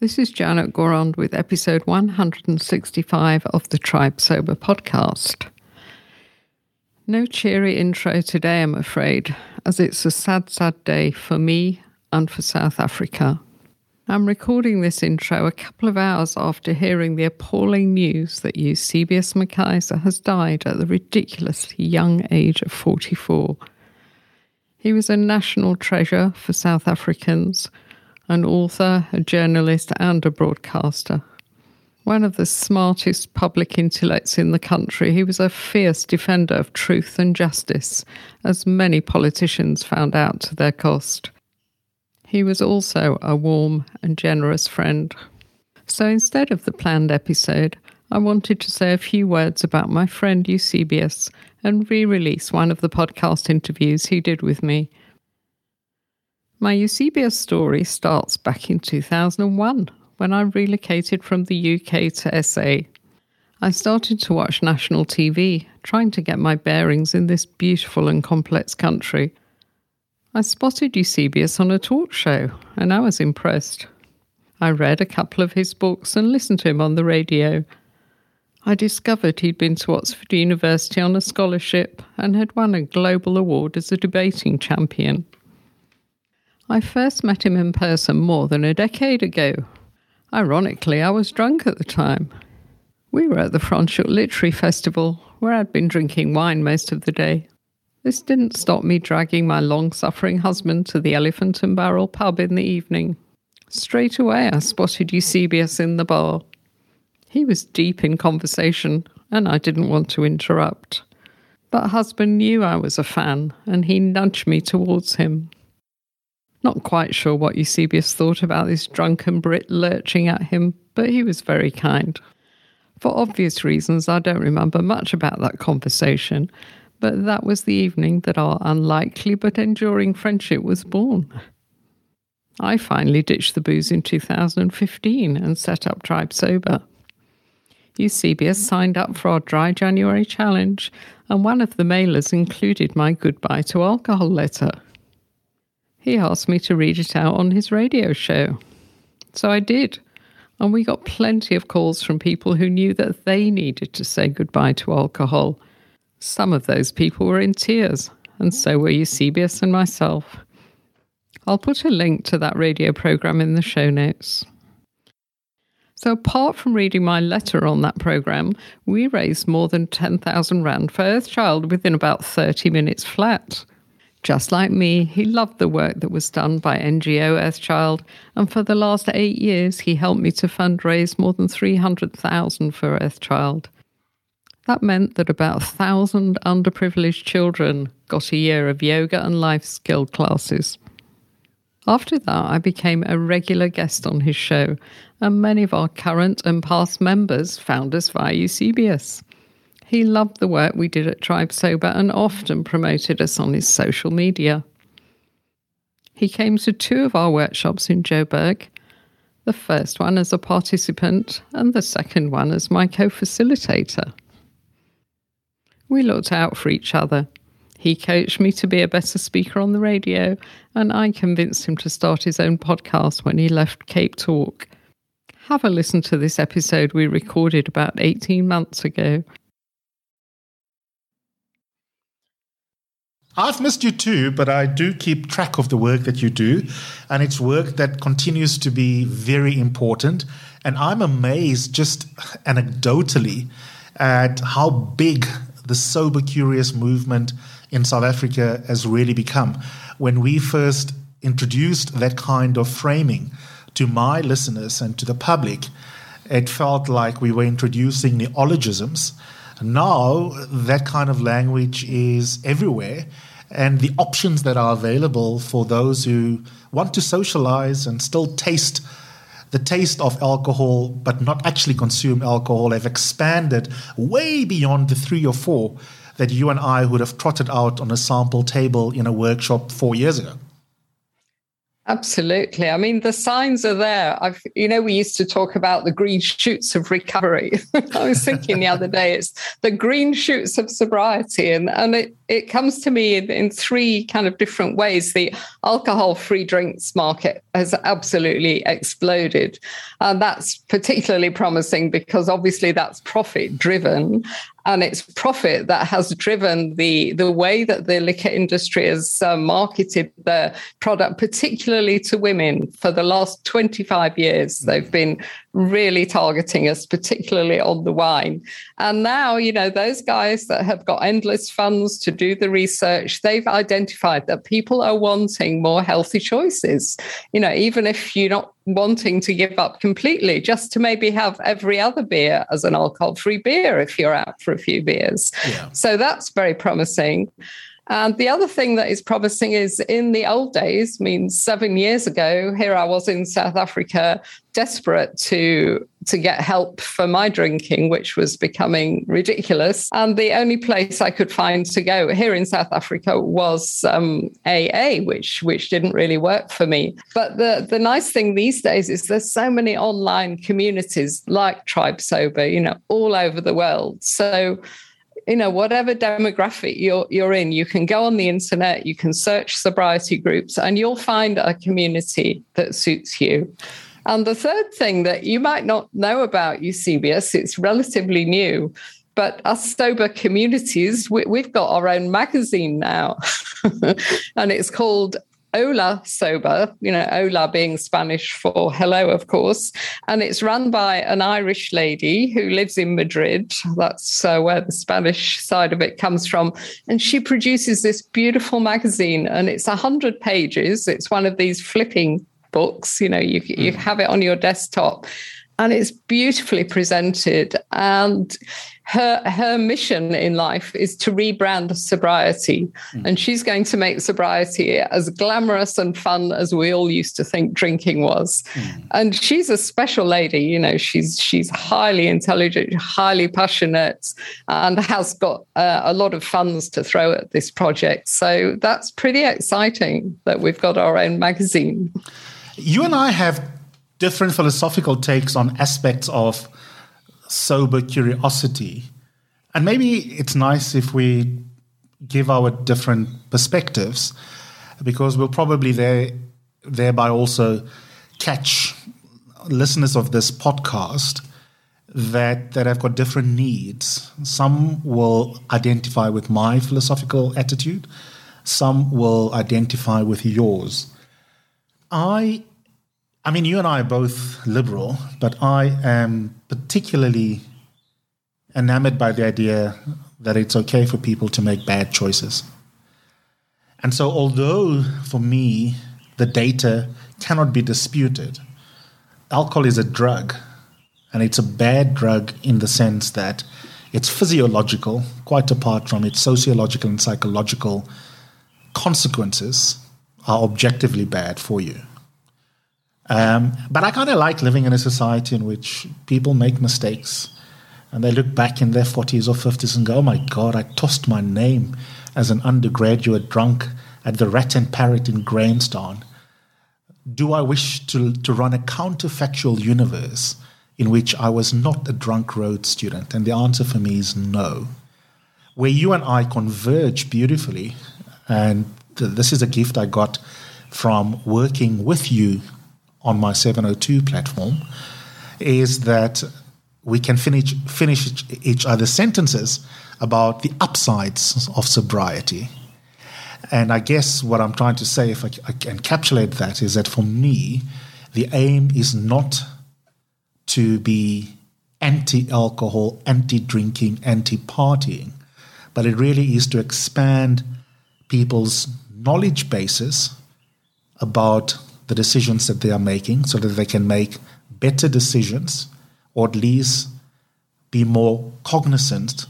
This is Janet Gourand with episode 165 of the Tribe Sober podcast. No cheery intro today, I'm afraid, as it's a sad, sad day for me and for South Africa. I'm recording this intro a couple of hours after hearing the appalling news that Eusebius McKaiser has died at the ridiculously young age of 44. He was a national treasure for South Africans, an author, a journalist, and a broadcaster. One of the smartest public intellects in the country, he was a fierce defender of truth and justice, as many politicians found out to their cost. He was also a warm and generous friend. So instead of the planned episode, I wanted to say a few words about my friend Eusebius and re release one of the podcast interviews he did with me. My Eusebius story starts back in 2001 when I relocated from the UK to SA. I started to watch national TV, trying to get my bearings in this beautiful and complex country. I spotted Eusebius on a talk show and I was impressed. I read a couple of his books and listened to him on the radio. I discovered he'd been to Oxford University on a scholarship and had won a global award as a debating champion. I first met him in person more than a decade ago. Ironically, I was drunk at the time. We were at the Franschhoek Literary Festival, where I'd been drinking wine most of the day. This didn't stop me dragging my long suffering husband to the Elephant and Barrel pub in the evening. Straight away, I spotted Eusebius in the bar. He was deep in conversation, and I didn't want to interrupt. But husband knew I was a fan, and he nudged me towards him. Not quite sure what Eusebius thought about this drunken Brit lurching at him, but he was very kind. For obvious reasons, I don't remember much about that conversation, but that was the evening that our unlikely but enduring friendship was born. I finally ditched the booze in 2015 and set up Tribe Sober. Eusebius signed up for our Dry January challenge, and one of the mailers included my goodbye to alcohol letter. He asked me to read it out on his radio show. So I did, and we got plenty of calls from people who knew that they needed to say goodbye to alcohol. Some of those people were in tears, and so were Eusebius and myself. I'll put a link to that radio program in the show notes. So, apart from reading my letter on that programme, we raised more than 10,000 Rand for Earthchild within about 30 minutes flat. Just like me, he loved the work that was done by NGO Earthchild, and for the last eight years, he helped me to fundraise more than 300,000 for Earthchild. That meant that about a thousand underprivileged children got a year of yoga and life skill classes. After that, I became a regular guest on his show, and many of our current and past members found us via Eusebius. He loved the work we did at Tribe Sober and often promoted us on his social media. He came to two of our workshops in Joburg, the first one as a participant and the second one as my co facilitator. We looked out for each other he coached me to be a better speaker on the radio, and I convinced him to start his own podcast when he left Cape Talk. Have a listen to this episode we recorded about 18 months ago. I've missed you too, but I do keep track of the work that you do, and it's work that continues to be very important. And I'm amazed, just anecdotally, at how big the sober curious movement in South Africa has really become. When we first introduced that kind of framing to my listeners and to the public, it felt like we were introducing neologisms. Now, that kind of language is everywhere, and the options that are available for those who want to socialize and still taste the taste of alcohol but not actually consume alcohol have expanded way beyond the three or four that you and I would have trotted out on a sample table in a workshop four years ago. Absolutely. I mean, the signs are there. I've, you know, we used to talk about the green shoots of recovery. I was thinking the other day, it's the green shoots of sobriety. And, and it, it comes to me in, in three kind of different ways. The alcohol free drinks market has absolutely exploded. And that's particularly promising because obviously that's profit driven and it's profit that has driven the the way that the liquor industry has uh, marketed their product, particularly to women, for the last 25 years. They've been really targeting us, particularly on the wine. And now, you know, those guys that have got endless funds to do the research, they've identified that people are wanting more healthy choices. You know, even if you're not wanting to give up completely, just to maybe have every other beer as an alcohol free beer if you're out for a few beers. Yeah. So that's very promising. And the other thing that is promising is in the old days, I mean, seven years ago, here I was in South Africa, desperate to to get help for my drinking, which was becoming ridiculous. And the only place I could find to go here in South Africa was um, AA, which which didn't really work for me. But the the nice thing these days is there's so many online communities like Tribe Sober, you know, all over the world. So you know whatever demographic you're you're in you can go on the internet you can search sobriety groups and you'll find a community that suits you. And the third thing that you might not know about eusebius it's relatively new but us sober communities we, have got our own magazine now. And it's called Hola Sober, you know, Hola being Spanish for hello, of course. And it's run by an Irish lady who lives in Madrid. That's uh, where the Spanish side of it comes from. And she produces this beautiful magazine, and it's 100 pages. It's one of these flipping books, you know, you, you hmm. have it on your desktop and it's beautifully presented. And her her mission in life is to rebrand sobriety, mm. and she's going to make sobriety as glamorous and fun as we all used to think drinking was. Mm. And she's a special lady, you know. She's she's highly intelligent, highly passionate, and has got uh, a lot of funds to throw at this project. So that's pretty exciting that we've got our own magazine. You and I have different philosophical takes on aspects of sober curiosity. And maybe it's nice if we give our different perspectives because we'll probably there, thereby also catch listeners of this podcast that that have got different needs. Some will identify with my philosophical attitude, some will identify with yours. I I mean, you and I are both liberal, but I am particularly enamored by the idea that it's okay for people to make bad choices. And so, although for me the data cannot be disputed, alcohol is a drug, and it's a bad drug in the sense that it's physiological, quite apart from its sociological and psychological consequences, are objectively bad for you. Um, but I kind of like living in a society in which people make mistakes and they look back in their 40s or 50s and go, oh my God, I tossed my name as an undergraduate drunk at the Rat and Parrot in Grahamstown. Do I wish to, to run a counterfactual universe in which I was not a drunk Rhodes student? And the answer for me is no. Where you and I converge beautifully, and th- this is a gift I got from working with you on my 702 platform is that we can finish finish each other's sentences about the upsides of sobriety. And I guess what I'm trying to say, if I, I encapsulate that, is that for me, the aim is not to be anti alcohol, anti drinking, anti partying, but it really is to expand people's knowledge bases about the decisions that they are making so that they can make better decisions or at least be more cognizant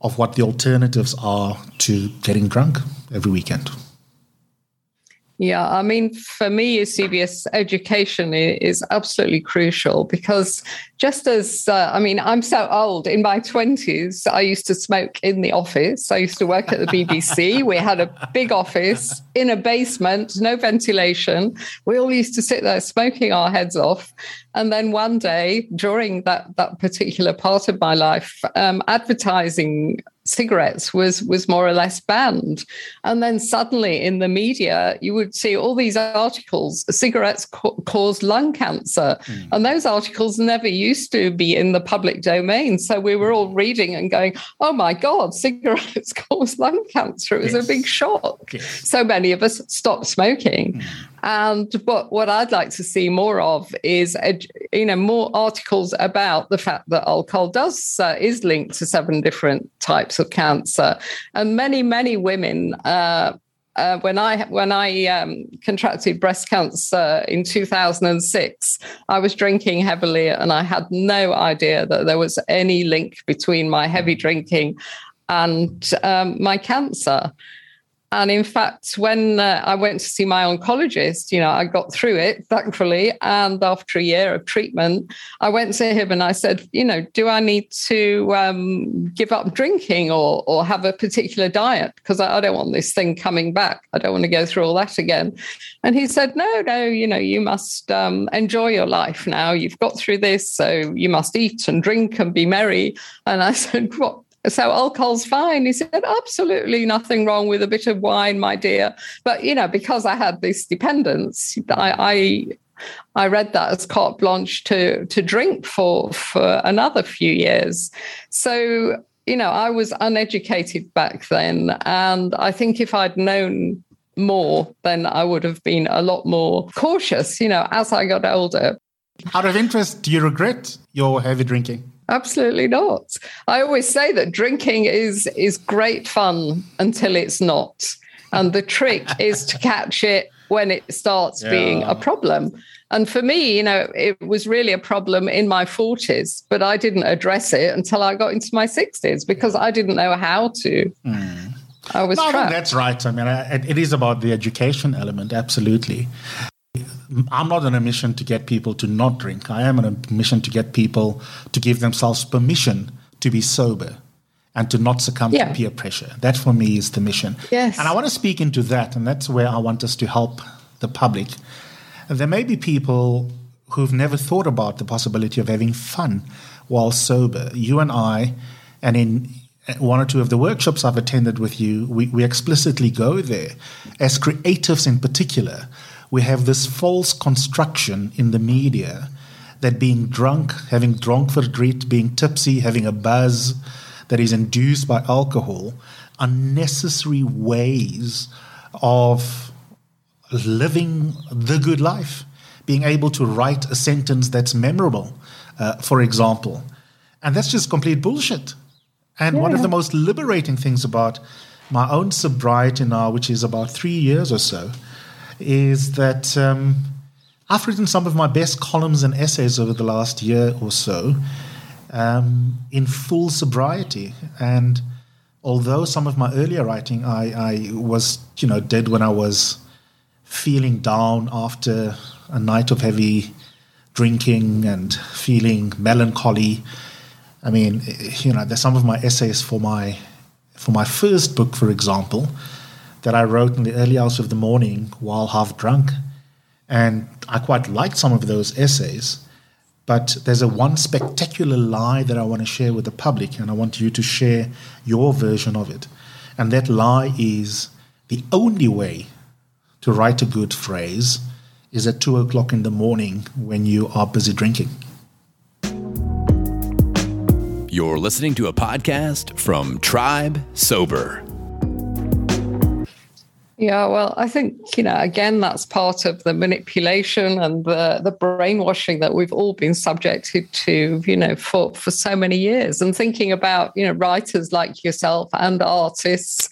of what the alternatives are to getting drunk every weekend. Yeah, I mean, for me, Eusebius, education is absolutely crucial because just as, uh, I mean, I'm so old, in my 20s, I used to smoke in the office. I used to work at the BBC. we had a big office in a basement, no ventilation. We all used to sit there smoking our heads off. And then one day during that, that particular part of my life, um, advertising cigarettes was was more or less banned and then suddenly in the media you would see all these articles cigarettes ca- cause lung cancer mm. and those articles never used to be in the public domain so we were all reading and going oh my god cigarettes cause lung cancer it was yes. a big shock yes. so many of us stopped smoking mm. And what, what I'd like to see more of is, you know, more articles about the fact that alcohol does uh, is linked to seven different types of cancer, and many many women. Uh, uh, when I when I um, contracted breast cancer in 2006, I was drinking heavily, and I had no idea that there was any link between my heavy drinking and um, my cancer. And in fact, when uh, I went to see my oncologist, you know, I got through it, thankfully. And after a year of treatment, I went to him and I said, you know, do I need to um, give up drinking or, or have a particular diet? Because I, I, don't want this thing coming back. I don't want to go through all that again. And he said, no, no, you know, you must um, enjoy your life now. You've got through this. So you must eat and drink and be merry. And I said, what? So alcohol's fine. He said, absolutely nothing wrong with a bit of wine, my dear. But, you know, because I had this dependence, I, I I read that as carte blanche to to drink for for another few years. So you know, I was uneducated back then, and I think if I'd known more, then I would have been a lot more cautious. You know, as I got older. Out of interest, do you regret your heavy drinking? Absolutely not. I always say that drinking is is great fun until it's not. And the trick is to catch it when it starts yeah. being a problem. And for me, you know, it was really a problem in my 40s, but I didn't address it until I got into my 60s because I didn't know how to. Mm. I was no, trapped. that's right. I mean, it is about the education element, absolutely. I'm not on a mission to get people to not drink. I am on a mission to get people to give themselves permission to be sober and to not succumb yeah. to peer pressure. That for me is the mission. Yes. And I want to speak into that, and that's where I want us to help the public. There may be people who've never thought about the possibility of having fun while sober. You and I, and in eh, one or two of the workshops I've attended with you, we, we explicitly go there as creatives in particular we have this false construction in the media that being drunk, having drunk for drink, being tipsy, having a buzz that is induced by alcohol are necessary ways of living the good life, being able to write a sentence that's memorable, uh, for example. And that's just complete bullshit. And yeah. one of the most liberating things about my own sobriety now, which is about three years or so, is that um, I've written some of my best columns and essays over the last year or so um, in full sobriety. And although some of my earlier writing I, I was, you know, did when I was feeling down after a night of heavy drinking and feeling melancholy. I mean, you know, there's some of my essays for my for my first book, for example, that I wrote in the early hours of the morning while half drunk. And I quite liked some of those essays. But there's a one spectacular lie that I want to share with the public, and I want you to share your version of it. And that lie is the only way to write a good phrase is at two o'clock in the morning when you are busy drinking. You're listening to a podcast from Tribe Sober. Yeah, well, I think, you know, again, that's part of the manipulation and the, the brainwashing that we've all been subjected to, you know, for, for so many years. And thinking about, you know, writers like yourself and artists,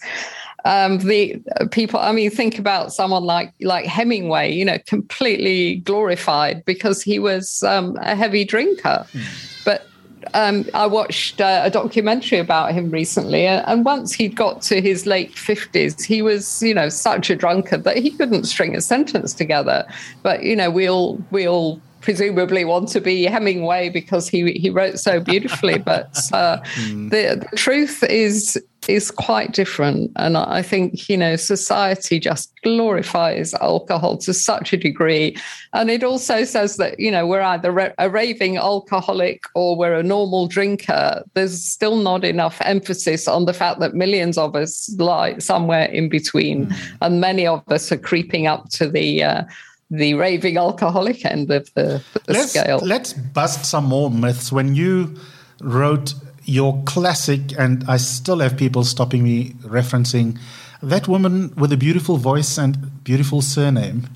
um, the people, I mean, think about someone like like Hemingway, you know, completely glorified because he was um, a heavy drinker. Mm. But um, I watched uh, a documentary about him recently, and, once he'd got to his late fifties, he was, you know, such a drunkard that he couldn't string a sentence together. But you know, we all we all presumably want to be Hemingway because he he wrote so beautifully. But uh, mm. the, the truth is is quite different, and I think you know society just glorifies alcohol to such a degree, and it also says that you know we're either a raving alcoholic or we're a normal drinker. There's still not enough emphasis on the fact that millions of us lie somewhere in between, mm. and many of us are creeping up to the uh, the raving alcoholic end of the, the let's, scale. Let's bust some more myths. When you wrote your classic, and I still have people stopping me referencing that woman with a beautiful voice and beautiful surname.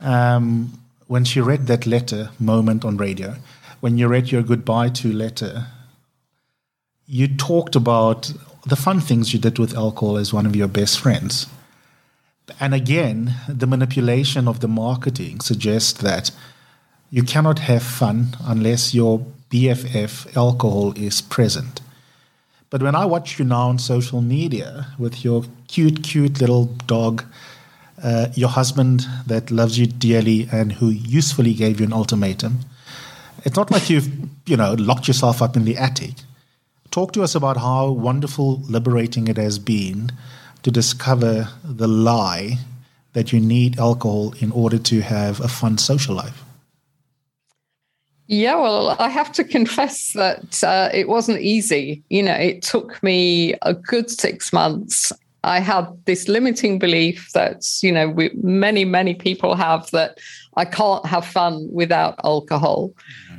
Um, when she read that letter moment on radio, when you read your goodbye to letter, you talked about the fun things you did with alcohol as one of your best friends. And again, the manipulation of the marketing suggests that you cannot have fun unless your BFF alcohol is present. But when I watch you now on social media with your cute, cute little dog, uh, your husband that loves you dearly and who usefully gave you an ultimatum, it's not like you've, you know, locked yourself up in the attic. Talk to us about how wonderful, liberating it has been to discover the lie that you need alcohol in order to have a fun social life? Yeah, well, I have to confess that uh, it wasn't easy. You know, it took me a good six months. I had this limiting belief that, you know, we, many, many people have that I can't have fun without alcohol.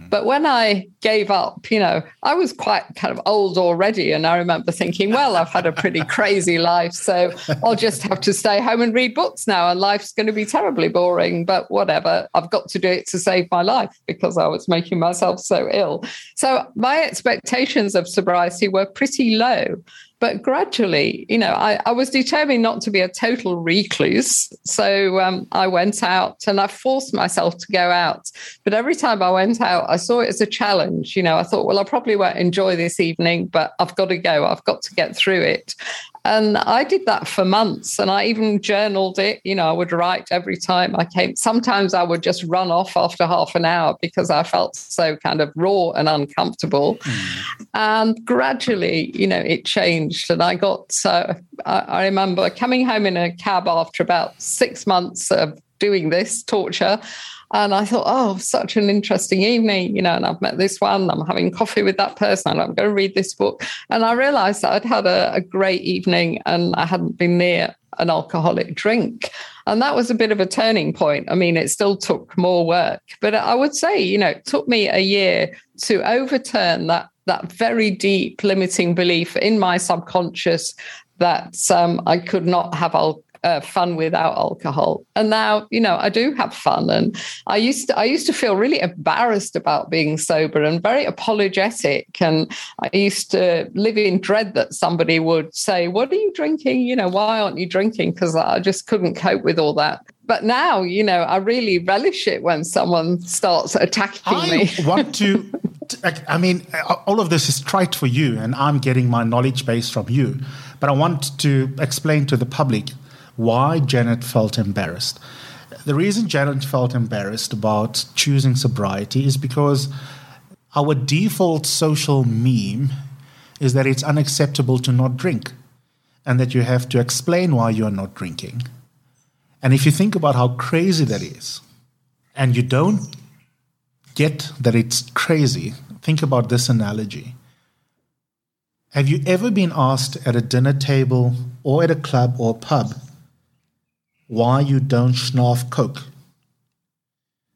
But when I gave up, you know, I was quite kind of old already. And I remember thinking, well, I've had a pretty crazy life. So I'll just have to stay home and read books now. And life's going to be terribly boring. But whatever, I've got to do it to save my life because I was making myself so ill. So my expectations of sobriety were pretty low. But gradually, you know, I, I was determined not to be a total recluse. So um, I went out and I forced myself to go out. But every time I went out, I saw it as a challenge. You know, I thought, well, I probably won't enjoy this evening, but I've got to go. I've got to get through it. And I did that for months and I even journaled it. You know, I would write every time I came. Sometimes I would just run off after half an hour because I felt so kind of raw and uncomfortable. Mm. And gradually, you know, it changed. And I got, so I, I remember coming home in a cab after about six months of doing this torture. And I thought, oh, such an interesting evening, you know, and I've met this one, I'm having coffee with that person, and I'm going to read this book. And I realized that I'd had a, a great evening and I hadn't been near an alcoholic drink. And that was a bit of a turning point. I mean, it still took more work, but I would say, you know, it took me a year to overturn that that very deep limiting belief in my subconscious that um, I could not have uh, fun without alcohol. And now, you know, I do have fun. And I used to, I used to feel really embarrassed about being sober and very apologetic. And I used to live in dread that somebody would say, "What are you drinking? You know, why aren't you drinking?" Because I just couldn't cope with all that. But now, you know, I really relish it when someone starts attacking I me. want to. I mean, all of this is trite for you, and I'm getting my knowledge base from you. But I want to explain to the public why Janet felt embarrassed. The reason Janet felt embarrassed about choosing sobriety is because our default social meme is that it's unacceptable to not drink and that you have to explain why you are not drinking. And if you think about how crazy that is, and you don't get that it's crazy, think about this analogy. Have you ever been asked at a dinner table or at a club or pub why you don't snarf Coke?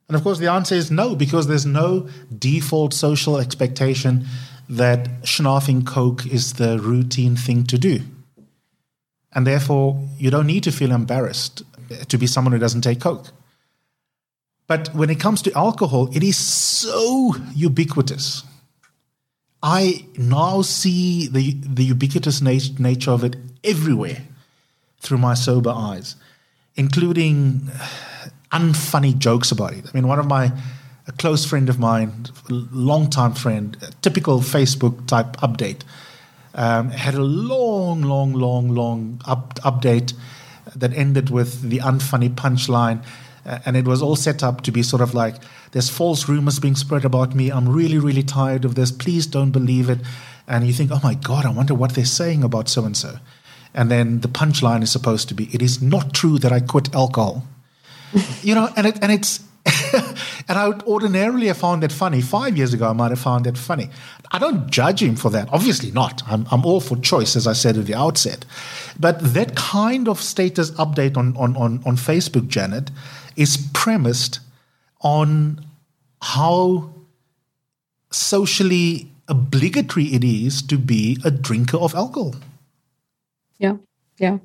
And of course, the answer is no, because there's no default social expectation that snarfing Coke is the routine thing to do. And therefore, you don't need to feel embarrassed to be someone who doesn't take Coke. But when it comes to alcohol, it is so ubiquitous. I now see the, the ubiquitous nat- nature of it everywhere through my sober eyes including unfunny jokes about it. I mean, one of my a close friend of mine, long-time friend, typical Facebook type update, um, had a long, long, long, long up, update that ended with the unfunny punchline. Uh, and it was all set up to be sort of like, there's false rumors being spread about me. I'm really, really tired of this. Please don't believe it. And you think, oh my God, I wonder what they're saying about so and so. And then the punchline is supposed to be, it is not true that I quit alcohol. you know, and it, and it's and I would ordinarily have found that funny. Five years ago, I might have found that funny. I don't judge him for that. Obviously not. I'm, I'm all for choice, as I said at the outset. But that kind of status update on, on, on, on Facebook, Janet, is premised on how socially obligatory it is to be a drinker of alcohol. Yeah, yeah.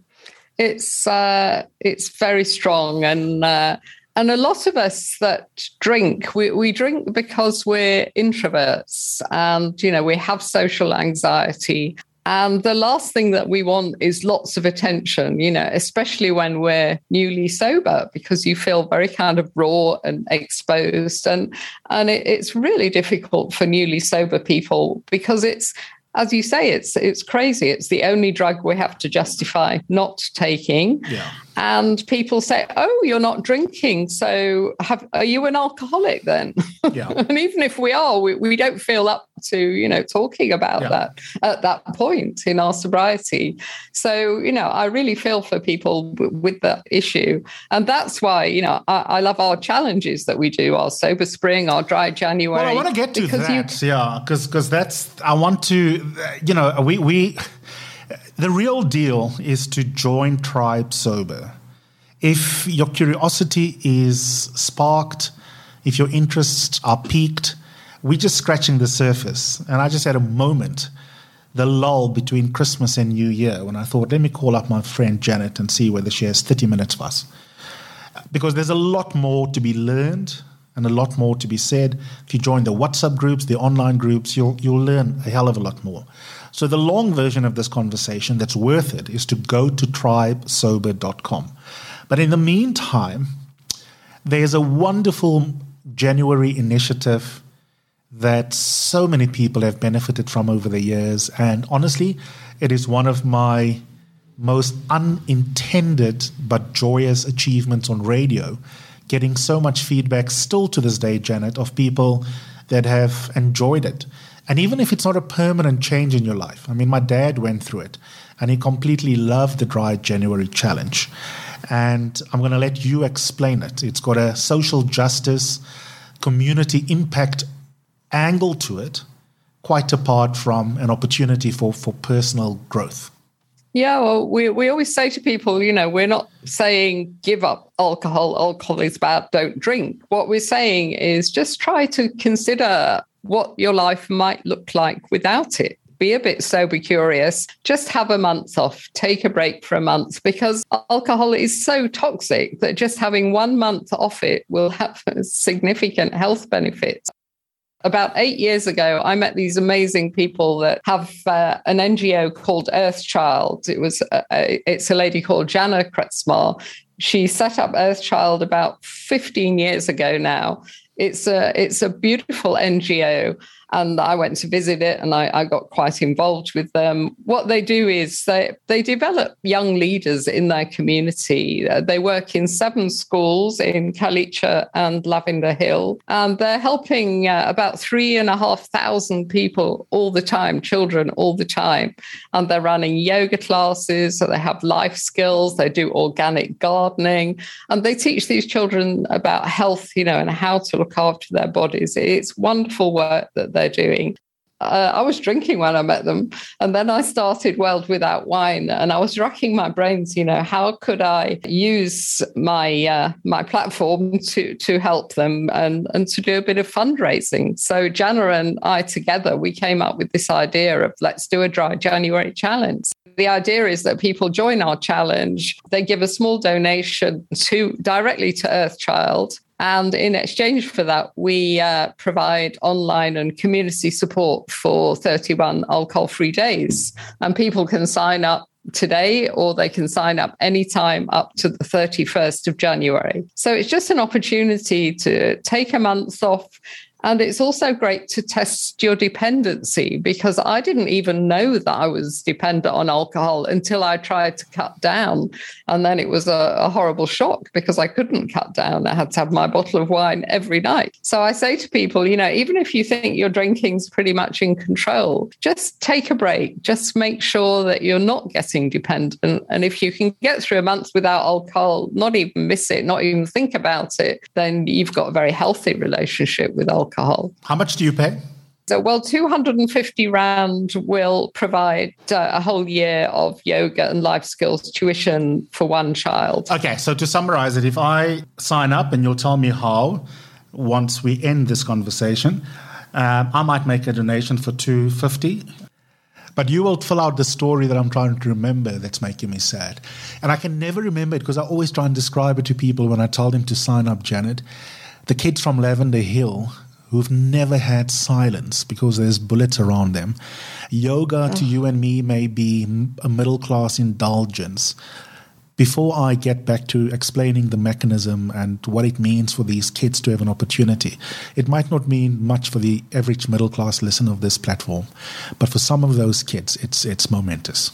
It's uh, it's very strong, and uh, and a lot of us that drink, we, we drink because we're introverts and, you know, we have social anxiety. And the last thing that we want is lots of attention, you know, especially when we're newly sober, because you feel very kind of raw and exposed. And and it, it's really difficult for newly sober people because it's as you say, it's it's crazy. It's the only drug we have to justify not taking. Yeah. And people say, "Oh, you're not drinking, so have, are you an alcoholic then?" Yeah. and even if we are, we, we don't feel up to you know talking about yeah. that at that point in our sobriety. So you know, I really feel for people w- with that issue, and that's why you know I, I, love our challenges that we do, our sober spring, our dry January. Well, I want to get to that, you, yeah, because because that's I want to, you know, we we the real deal is to join Tribe Sober. If your curiosity is sparked, if your interests are piqued, we're just scratching the surface. And I just had a moment, the lull between Christmas and New Year, when I thought, let me call up my friend Janet and see whether she has 30 minutes for us. Because there's a lot more to be learned and a lot more to be said. If you join the WhatsApp groups, the online groups, you'll, you'll learn a hell of a lot more. So, the long version of this conversation that's worth it is to go to tribesober.com. But in the meantime, there's a wonderful January initiative that so many people have benefited from over the years. And honestly, it is one of my most unintended but joyous achievements on radio. Getting so much feedback still to this day, Janet, of people that have enjoyed it. And even if it's not a permanent change in your life, I mean, my dad went through it and he completely loved the Dry January Challenge. And I'm going to let you explain it. It's got a social justice, community impact angle to it, quite apart from an opportunity for, for personal growth. Yeah, well, we, we always say to people, you know, we're not saying give up alcohol, alcohol is bad, don't drink. What we're saying is just try to consider what your life might look like without it. Be a bit sober curious. Just have a month off. Take a break for a month because alcohol is so toxic that just having one month off it will have significant health benefits. About eight years ago, I met these amazing people that have uh, an NGO called Earthchild. It was a, a, it's a lady called Jana Kretzmar. She set up Earthchild about 15 years ago now, it's a it's a beautiful NGO and I went to visit it and I, I, got quite involved with them. What they do is they, they develop young leaders in their community. Uh, they work in seven schools in Khayelitsha and Lavender Hill, and they're helping uh, about three and a half thousand people all the time, children all the time. And they're running yoga classes, so they have life skills, they do organic gardening, and they teach these children about health, you know, and how to look after their bodies. It's wonderful work that they're doing. Uh, I was drinking when I met them. And then I started World Without Wine. And I was racking my brains, you know, how could I use my uh, my platform to to help them and, and to do a bit of fundraising. So Jana and I together, we came up with this idea of let's do a dry January challenge. The idea is that people join our challenge, they give a small donation to directly to Earthchild and in exchange for that, we uh, provide online and community support for 31 alcohol free days. And people can sign up today or they can sign up anytime up to the 31st of January. So it's just an opportunity to take a month off and it's also great to test your dependency because I didn't even know that I was dependent on alcohol until I tried to cut down. And then it was a, a, horrible shock because I couldn't cut down. I had to have my bottle of wine every night. So I say to people, you know, even if you think your drinking's pretty much in control, just take a break. Just make sure that you're not getting dependent. And if you can get through a month without alcohol, not even miss it, not even think about it, then you've got a very healthy relationship with alcohol alcohol. How much do you pay? So, well, 250 Rand will provide uh, a whole year of yoga and life skills tuition for one child. Okay, so to summarize it, if I sign up and you'll tell me how once we end this conversation, um, I might make a donation for 250 but you will fill out the story that I'm trying to remember that's making me sad. And I can never remember it because I always try and describe it to people when I tell them to sign up, Janet. The kids from Lavender Hill who've never had silence because there's bullets around them. Yoga oh. to you and me may be a middle class indulgence. Before I get back to explaining the mechanism and what it means for these kids to have an opportunity, it might not mean much for the average middle class listener of this platform, but for some of those kids, it's it's momentous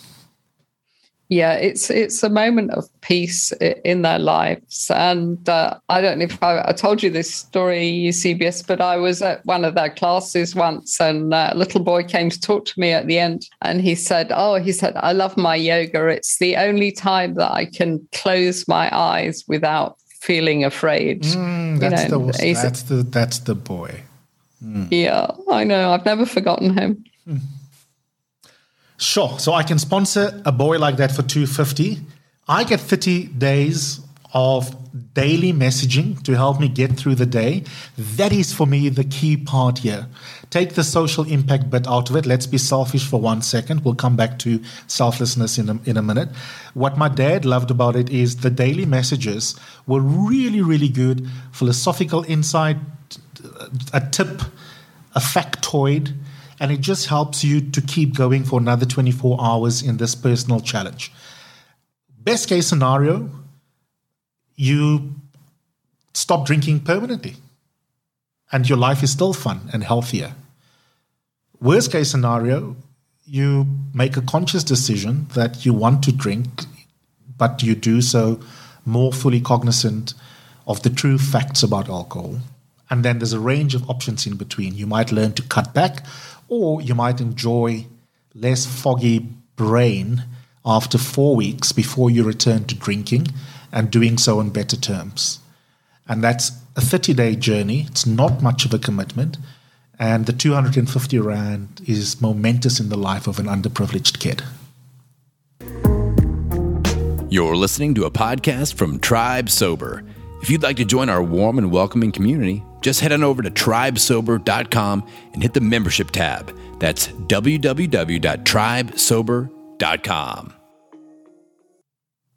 yeah, it's it's a moment of peace in their lives. And uh, I don't know if I, I, told you this story, Eusebius, but I was at one of their classes once, and a little boy came to talk to me at the end, and he said, "Oh, he said I love my yoga. It's the only time that I can close my eyes without feeling afraid." Mm, that's, you know, the, that's the that's the boy. Mm. Yeah, I know. I've never forgotten him. Mm. Sure. So I can sponsor a boy like that for 250. I get 30 days of daily messaging to help me get through the day. That is for me the key part here. Take the social impact bit out of it. Let's be selfish for one second. We'll come back to selflessness in a, in a minute. What my dad loved about it is the daily messages were really, really good philosophical insight, a tip, a factoid and it just helps you to keep going for another 24 hours in this personal challenge. Best case scenario, you stop drinking permanently and your life is still fun and healthier. Worst case scenario, you make a conscious decision that you want to drink, but you do so more fully cognizant of the true facts about alcohol. And then there's a range of options in between. You might learn to cut back or you might enjoy less foggy brain after four weeks before you return to drinking and doing so on better terms. And that's a 30 day journey. It's not much of a commitment. And the 250 Rand is momentous in the life of an underprivileged kid. You're listening to a podcast from Tribe Sober. If you'd like to join our warm and welcoming community, just head on over to tribesober.com and hit the membership tab. That's www.tribesober.com.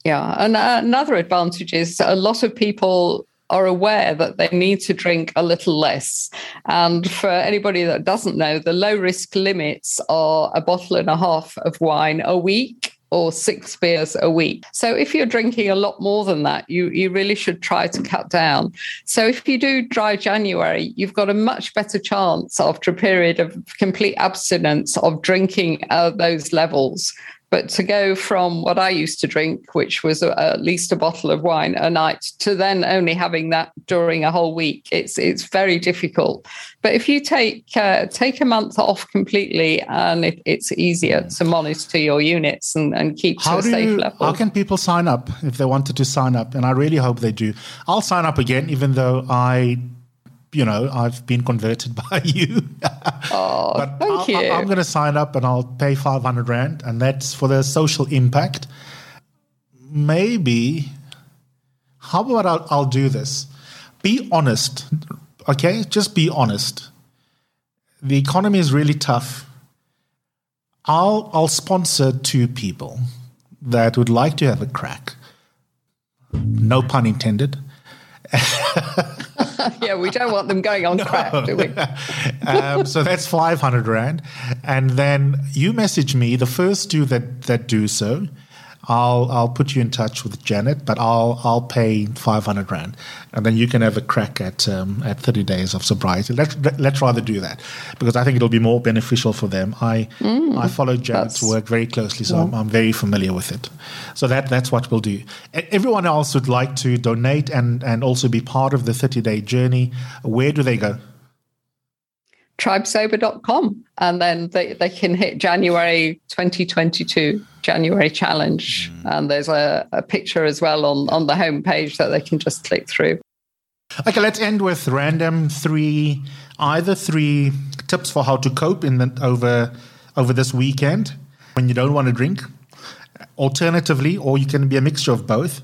Yeah, and uh, another advantage is a lot of people are aware that they need to drink a little less. And for anybody that doesn't know, the low risk limits are a bottle and a half of wine a week or six beers a week. So if you're drinking a lot more than that, you you really should try to cut down. So if you do dry January, you've got a much better chance after a period of complete abstinence of drinking at those levels but to go from what I used to drink, which was a, at least a bottle of wine a night, to then only having that during a whole week, it's it's very difficult. But if you take uh, take a month off completely, and it, it's easier to monitor your units and, and keep how to a safe you, level. How can people sign up if they wanted to sign up? And I really hope they do. I'll sign up again, even though I you know, I've been converted by you. Oh, but thank i you. I'm going to sign up and I'll pay 500 Rand, and that's for the social impact. Maybe, how about I'll, I'll do this? Be honest, okay? Just be honest. The economy is really tough. I'll, I'll sponsor two people that would like to have a crack. No pun intended. yeah, we don't want them going on no. crack, do we? um, so that's 500 Rand. And then you message me, the first two that, that do so, I'll I'll put you in touch with Janet, but I'll I'll pay five hundred rand, and then you can have a crack at um, at thirty days of sobriety. Let's let's rather do that because I think it'll be more beneficial for them. I mm, I follow Janet's work very closely, so yeah. I'm, I'm, very familiar with it. So that that's what we'll do. Everyone else would like to donate and and also be part of the thirty day journey. Where do they go? tribesober.com and then they, they can hit January 2022 January challenge mm. and there's a, a picture as well on, on the homepage that they can just click through. Okay, let's end with random three either three tips for how to cope in the, over over this weekend when you don't want to drink. Alternatively, or you can be a mixture of both.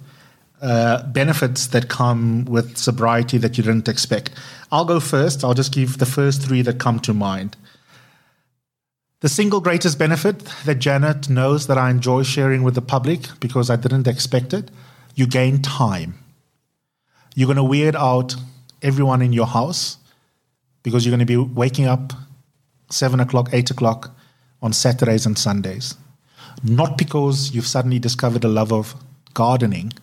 Uh, benefits that come with sobriety that you didn't expect. I'll go first. I'll just give the first three that come to mind. The single greatest benefit that Janet knows that I enjoy sharing with the public because I didn't expect it you gain time. You're going to weird out everyone in your house because you're going to be waking up 7 o'clock, 8 o'clock on Saturdays and Sundays. Not because you've suddenly discovered a love of gardening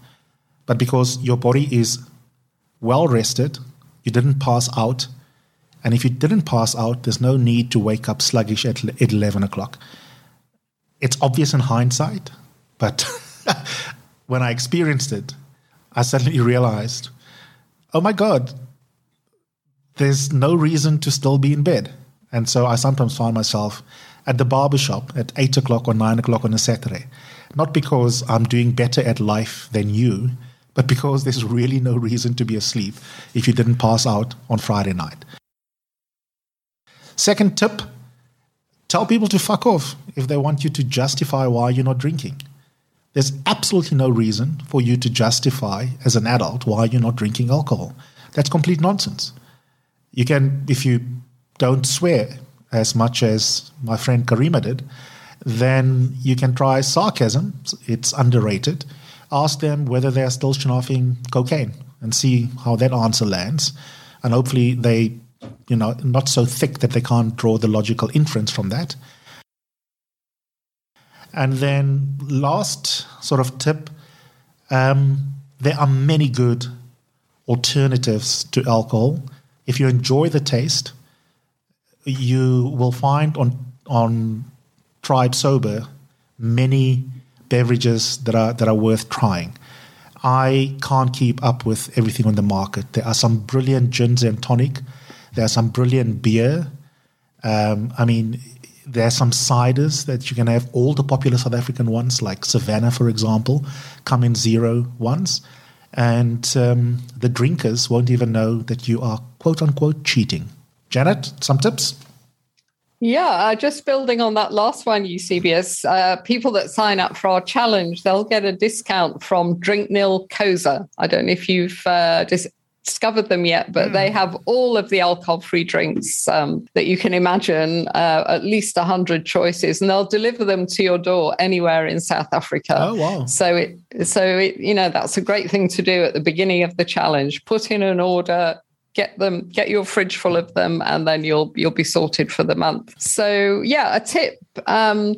but because your body is well rested, you didn't pass out. And if you didn't pass out, there's no need to wake up sluggish at 11 o'clock. It's obvious in hindsight, but when I experienced it, I suddenly realized, oh my God, there's no reason to still be in bed. And so I sometimes find myself at the barbershop at 8 o'clock or 9 o'clock on a Saturday. Not because I'm doing better at life than you, but because there's really no reason to be asleep if you didn't pass out on Friday night. Second tip tell people to fuck off if they want you to justify why you're not drinking. There's absolutely no reason for you to justify as an adult why you're not drinking alcohol. That's complete nonsense. You can, if you don't swear as much as my friend Karima did, then you can try sarcasm. It's underrated ask them whether they're still schnaufing cocaine and see how that answer lands. And hopefully they, you know, not so thick that they can't draw the logical inference from that. And then last sort of tip, um, there are many good alternatives to alcohol. If you enjoy the taste, you will find on on Tribe Sober many beverages that are that are worth trying. I can't keep up with everything on the market. There are some brilliant gins and tonic. There are some brilliant beer. Um, I mean, there are some ciders that you can have. All the popular South African ones, like Savanna, for example, come in zero ones. And um, the drinkers won't even know that you are quote unquote cheating. Janet, some tips? Yeah, uh, just building on that last one, Eusebius, uh, people that sign up for our challenge, they'll get a discount from Drink Nil Koza. I don't know if you've uh, dis- discovered them yet, but mm. they have all of the alcohol-free drinks um, that you can imagine, uh, at least 100 choices, and they'll deliver them to your door anywhere in South Africa. Oh, wow. So, it, so it, you know, that's a great thing to do at the beginning of the challenge. Put in an order, get them get your fridge full of them and then you'll you'll be sorted for the month. So yeah a tip um,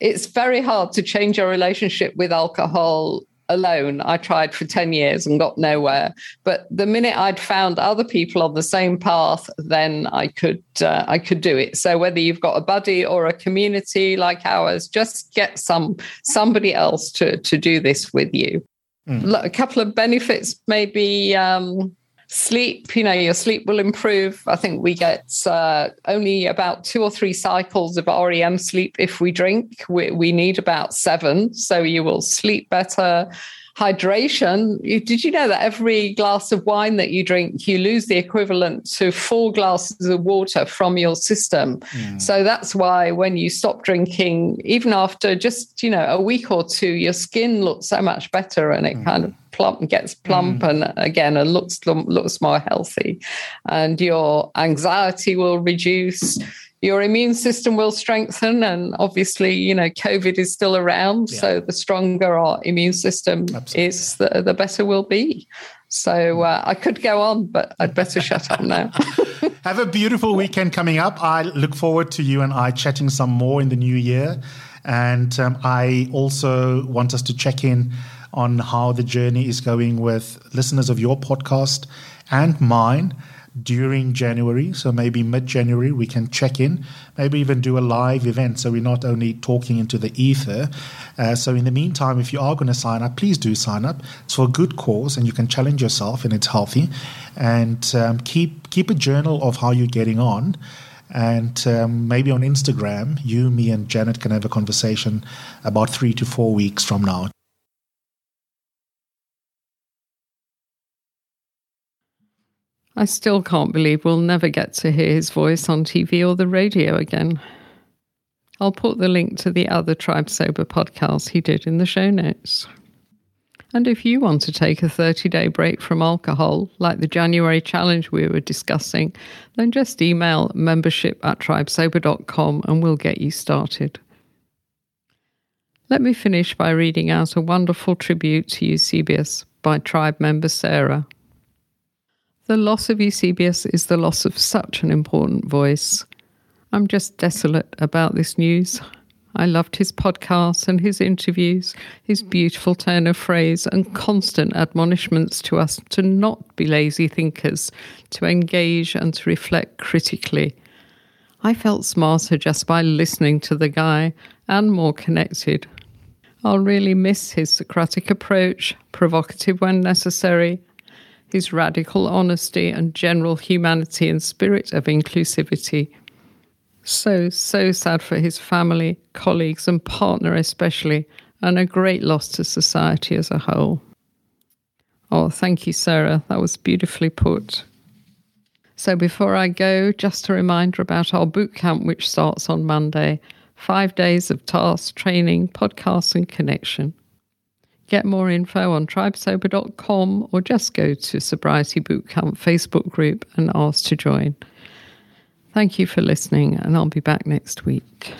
it's very hard to change your relationship with alcohol alone. I tried for 10 years and got nowhere. But the minute i'd found other people on the same path then i could uh, i could do it. So whether you've got a buddy or a community like ours just get some somebody else to to do this with you. Mm. a couple of benefits maybe um, sleep you know your sleep will improve. I think we get uh, only about two or three cycles of rem sleep if we drink. We, we need about seven so you will sleep better hydration. You, did you know that every glass of wine that you drink, you lose the equivalent to four glasses of water from your system? Mm. So that's why when you stop drinking, even after just, you know, a week or two, your skin looks so much better and it mm. kind of plump gets plump mm. and again and looks looks more healthy and your anxiety will reduce your immune system will strengthen and obviously you know covid is still around. Yeah. so the stronger our immune system Absolutely. is the, the better we'll be. So uh, i could go on but i'd better shut up now. Have a beautiful weekend coming up. I look forward to you and i chatting some more in the new year. And um, I also want us to check in on how the journey is going with listeners of your podcast and mine during January. So maybe mid January, we can check in, maybe even do a live event. So we're not only talking into the ether. Uh, so in the meantime, if you are going to sign up, please do sign up. It's for a good cause and you can challenge yourself and it's healthy. And um, keep, keep a journal of how you're getting on. And um, maybe on Instagram, you, me, and Janet can have a conversation about three to four weeks from now. I still can't believe we'll never get to hear his voice on TV or the radio again. I'll put the link to the other Tribe Sober podcast he did in the show notes. And if you want to take a 30 day break from alcohol, like the January challenge we were discussing, then just email membership at tribesober.com and we'll get you started. Let me finish by reading out a wonderful tribute to Eusebius by tribe member Sarah. The loss of Eusebius is the loss of such an important voice. I'm just desolate about this news. I loved his podcasts and his interviews, his beautiful turn of phrase, and constant admonishments to us to not be lazy thinkers, to engage and to reflect critically. I felt smarter just by listening to the guy and more connected. I'll really miss his Socratic approach, provocative when necessary, his radical honesty and general humanity and spirit of inclusivity. So, so sad for his family, colleagues, and partner, especially, and a great loss to society as a whole. Oh, thank you, Sarah. That was beautifully put. So, before I go, just a reminder about our boot camp, which starts on Monday five days of tasks, training, podcasts, and connection. Get more info on tribesober.com or just go to Sobriety Bootcamp Facebook group and ask to join. Thank you for listening, and I'll be back next week.